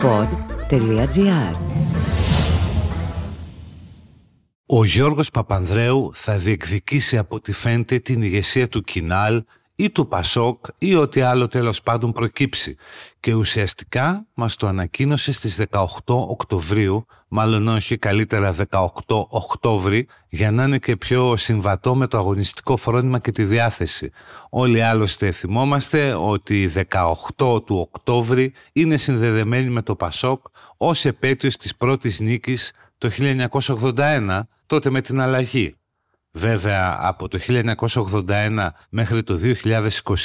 pod.gr Ο Γιώργος Παπανδρέου θα διεκδικήσει από ό,τι φαίνεται την ηγεσία του Κινάλ ή του Πασόκ ή ό,τι άλλο τέλος πάντων προκύψει και ουσιαστικά μας το ανακοίνωσε στις 18 Οκτωβρίου μάλλον όχι καλύτερα 18 Οκτώβρη για να είναι και πιο συμβατό με το αγωνιστικό φρόνημα και τη διάθεση. Όλοι άλλωστε θυμόμαστε ότι 18 του Οκτώβρη είναι συνδεδεμένη με το Πασόκ ως επέτειος της πρώτης νίκης το 1981 τότε με την αλλαγή. Βέβαια, από το 1981 μέχρι το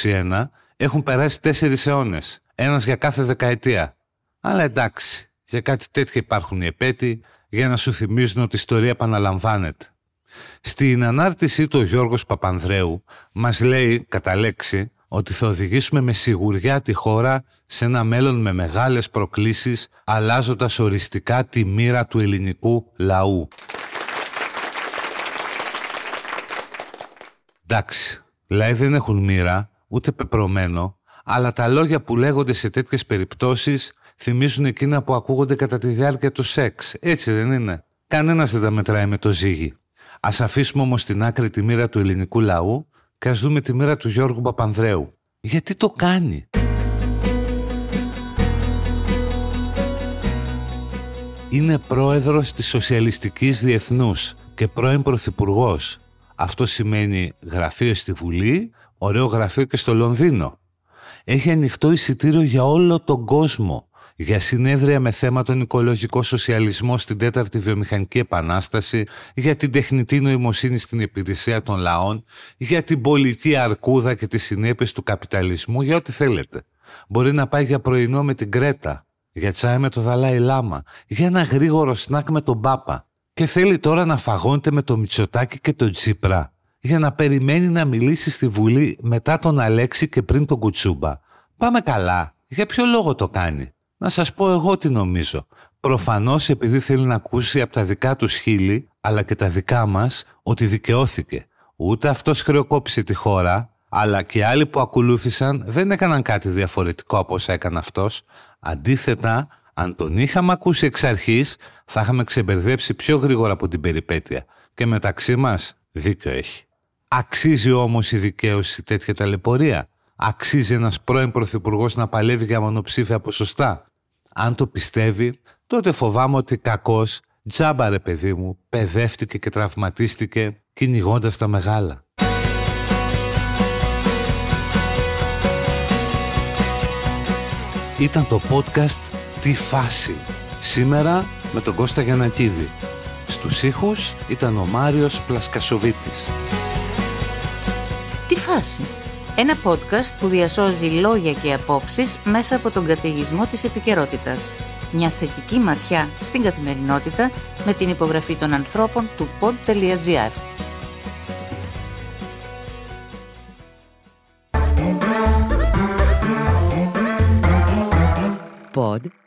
2021 έχουν περάσει τέσσερις αιώνες, ένας για κάθε δεκαετία. Αλλά εντάξει, για κάτι τέτοιο υπάρχουν οι επέτειοι για να σου θυμίζουν ότι η ιστορία επαναλαμβάνεται. Στην ανάρτησή του ο Γιώργος Παπανδρέου μας λέει κατά λέξη ότι θα οδηγήσουμε με σιγουριά τη χώρα σε ένα μέλλον με μεγάλες προκλήσεις αλλάζοντας οριστικά τη μοίρα του ελληνικού λαού. Εντάξει, λαοί δεν έχουν μοίρα, ούτε πεπρωμένο, αλλά τα λόγια που λέγονται σε τέτοιες περιπτώσεις θυμίζουν εκείνα που ακούγονται κατά τη διάρκεια του σεξ. Έτσι δεν είναι; Κανένας δεν τα μετράει με το ζύγι. Ας αφήσουμε όμως στην άκρη τη μοίρα του ελληνικού λαού και ας δούμε τη μοίρα του Γιώργου Παπανδρέου. Γιατί το κάνει; Είναι πρόεδρος της Σοσιαλιστικής Διεθνούς και πρώην πρωθυπουργός αυτό σημαίνει γραφείο στη Βουλή, ωραίο γραφείο και στο Λονδίνο. Έχει ανοιχτό εισιτήριο για όλο τον κόσμο για συνέδρια με θέμα τον οικολογικό σοσιαλισμό στην τέταρτη βιομηχανική επανάσταση, για την τεχνητή νοημοσύνη στην υπηρεσία των λαών, για την πολιτική αρκούδα και τις συνέπειες του καπιταλισμού, για ό,τι θέλετε. Μπορεί να πάει για πρωινό με την Κρέτα, για τσάι με το Δαλάη Λάμα, για ένα γρήγορο σνακ με τον Πάπα και θέλει τώρα να φαγώνεται με το Μητσοτάκι και τον Τσίπρα για να περιμένει να μιλήσει στη Βουλή μετά τον Αλέξη και πριν τον Κουτσούμπα. Πάμε καλά. Για ποιο λόγο το κάνει; Να σας πω εγώ τι νομίζω. Προφανώς επειδή θέλει να ακούσει από τα δικά τους χείλη, αλλά και τα δικά μας, ότι δικαιώθηκε. Ούτε αυτός χρεοκόπησε τη χώρα, αλλά και άλλοι που ακολούθησαν δεν έκαναν κάτι διαφορετικό από όσα έκανε αυτός. Αντίθετα, αν τον είχαμε ακούσει εξ αρχής, θα είχαμε ξεμπερδέψει πιο γρήγορα από την περιπέτεια. Και μεταξύ μας, δίκιο έχει. Αξίζει όμως η δικαίωση τέτοια ταλαιπωρία; Αξίζει ένας πρώην πρωθυπουργός να παλεύει για μονοψήφια ποσοστά; Αν το πιστεύει, τότε φοβάμαι ότι κακός, τζάμπαρε παιδί μου, παιδεύτηκε και τραυματίστηκε κυνηγώντας τα μεγάλα. Ήταν το podcast «Τι φάση» σήμερα με τον Κώστα Γιανακίδη. Στους ήχους ήταν ο Μάριος Πλασκασοβίτης. «Τι φάση» ένα podcast που διασώζει λόγια και απόψεις μέσα από τον καταιγισμό της επικαιρότητας. Μια θετική ματιά στην καθημερινότητα με την υπογραφή των ανθρώπων του pod.gr. Pod.gr.